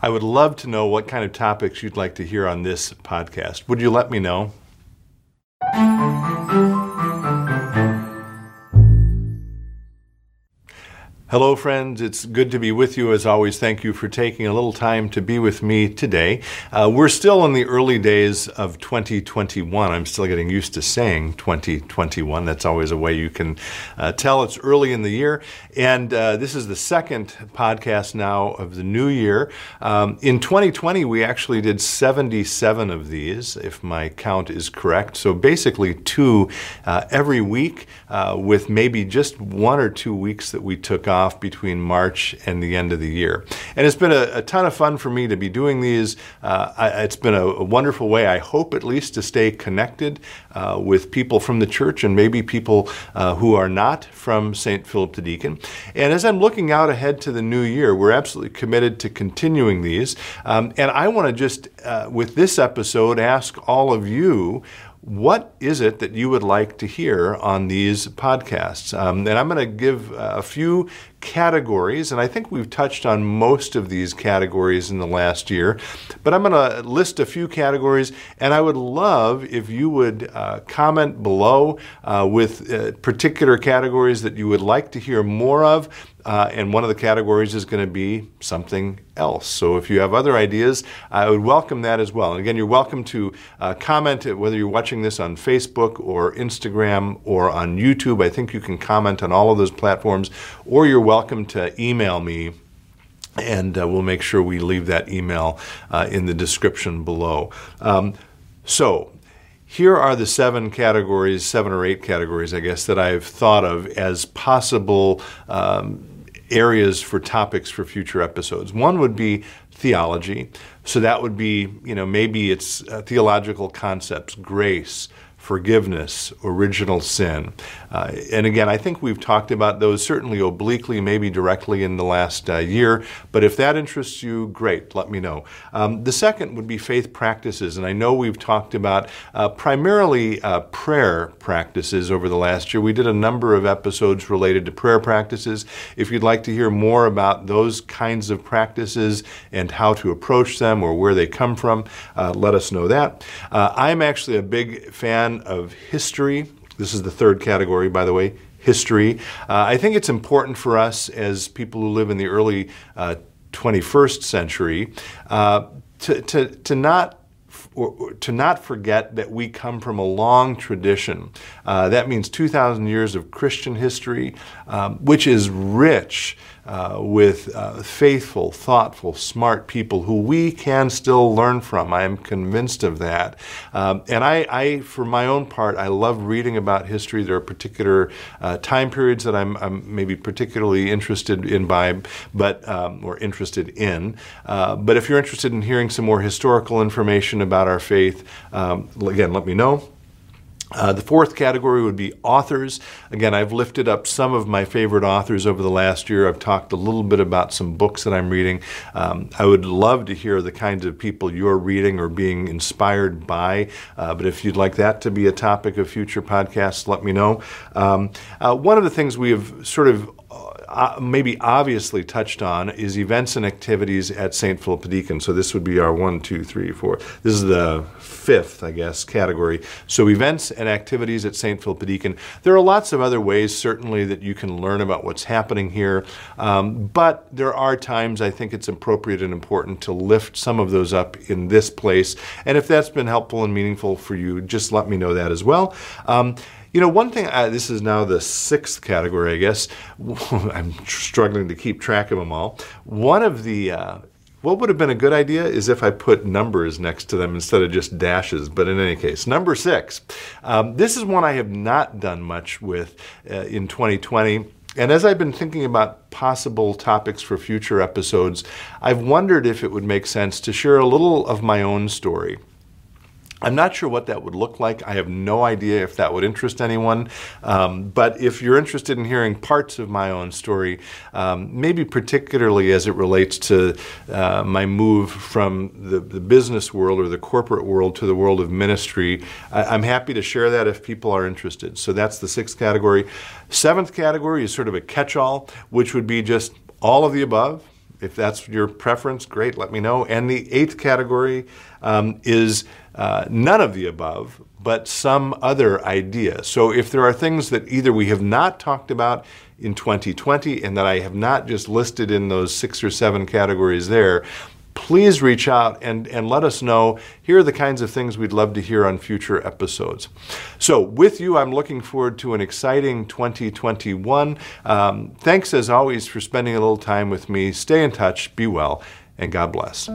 I would love to know what kind of topics you'd like to hear on this podcast. Would you let me know? Hello, friends. It's good to be with you as always. Thank you for taking a little time to be with me today. Uh, we're still in the early days of 2021. I'm still getting used to saying 2021. That's always a way you can uh, tell it's early in the year. And uh, this is the second podcast now of the new year. Um, in 2020, we actually did 77 of these, if my count is correct. So basically, two uh, every week, uh, with maybe just one or two weeks that we took off off between March and the end of the year. And it's been a, a ton of fun for me to be doing these. Uh, I, it's been a, a, wonderful way, I hope at least, to stay connected uh, with people from the church and maybe people uh, who are not from St. Philip the Deacon. And as I'm looking out ahead to the new year, we're absolutely committed to continuing these. Um, and I want to just, uh, with this episode, ask all of you what is it that you would like to hear on these podcasts? Um, and I'm going to give a few categories, and I think we've touched on most of these categories in the last year, but I'm going to list a few categories, and I would love if you would uh, comment below uh, with uh, particular categories that you would like to hear more of. Uh, and one of the categories is going to be something else. So if you have other ideas, I would welcome that as well. And again, you're welcome to uh, comment whether you're watching this on Facebook or Instagram or on YouTube. I think you can comment on all of those platforms, or you're welcome to email me and uh, we'll make sure we leave that email uh, in the description below. Um, so, here are the seven categories, seven or eight categories, I guess, that I've thought of as possible um, areas for topics for future episodes. One would be theology. So that would be, you know, maybe it's uh, theological concepts, grace, forgiveness, original sin. Uh, and again, I think we've talked about those certainly obliquely, maybe directly in the last uh, year. But if that interests you, great, let me know. Um, the second would be faith practices. And I know we've talked about uh, primarily uh, prayer practices over the last year. We did a number of episodes related to prayer practices. If you'd like to hear more about those kinds of practices and how to approach them or where they come from, uh, let us know that. Uh, I'm actually a big fan of history. This is the third category, by the way, history. Uh, I think it's important for us as people who live in the early uh, 21st century uh, to, to, to not to not forget that we come from a long tradition. Uh, that means 2,000 years of Christian history, um, which is rich uh, with uh, faithful, thoughtful, smart people who we can still learn from. I am convinced of that. Um, and I, I, for my own part, I love reading about history. There are particular uh, time periods that I'm, I'm, maybe particularly interested in by, but um, or interested in. Uh, but if you're interested in hearing some more historical information about our faith, um, again, let me know. Uh, the fourth category would be authors. Again, I've lifted up some of my favorite authors over the last year. I've talked a little bit about some books that I'm reading. Um, I would love to hear the kinds of people you're reading or being inspired by. Uh, but if you'd like that to be a topic of future podcasts, let me know. Um, uh, one of the things we have sort of uh, maybe obviously touched on is events and activities at St. Philip Deacon. So this would be our one, two, three, four. This is the fifth, I guess, category. So events and activities at St. Philip Deacon. There are lots of other ways, certainly, that you can learn about what's happening here. Um, but there are times I think it's appropriate and important to lift some of those up in this place. And if that's been helpful and meaningful for you, just let me know that as well. Um, you know, one thing, uh, this is now the sixth category, I guess. I'm struggling to keep track of them all. One of the, uh, what would have been a good idea is if I put numbers next to them instead of just dashes, but in any case, number six. Um, this is one I have not done much with uh, in 2020. And as I've been thinking about possible topics for future episodes, I've wondered if it would make sense to share a little of my own story. I'm not sure what that would look like. I have no idea if that would interest anyone. Um, but if you're interested in hearing parts of my own story, um, maybe particularly as it relates to uh, my move from the, the, business world or the corporate world to the world of ministry, I, am happy to share that if people are interested. So that's the sixth category. Seventh category is sort of a catch all, which would be just all of the above if that's your preference, great, let me know. And the eighth category um, is uh, none of the above, but some other idea. So if there are things that either we have not talked about in 2020 and that I have not just listed in those six or seven categories there, please reach out and, and let us know. Here are the kinds of things we'd love to hear on future episodes. So, with you, I'm looking forward to an exciting 2021. Um, thanks, as always, for spending a little time with me. Stay in touch, be well, and God bless.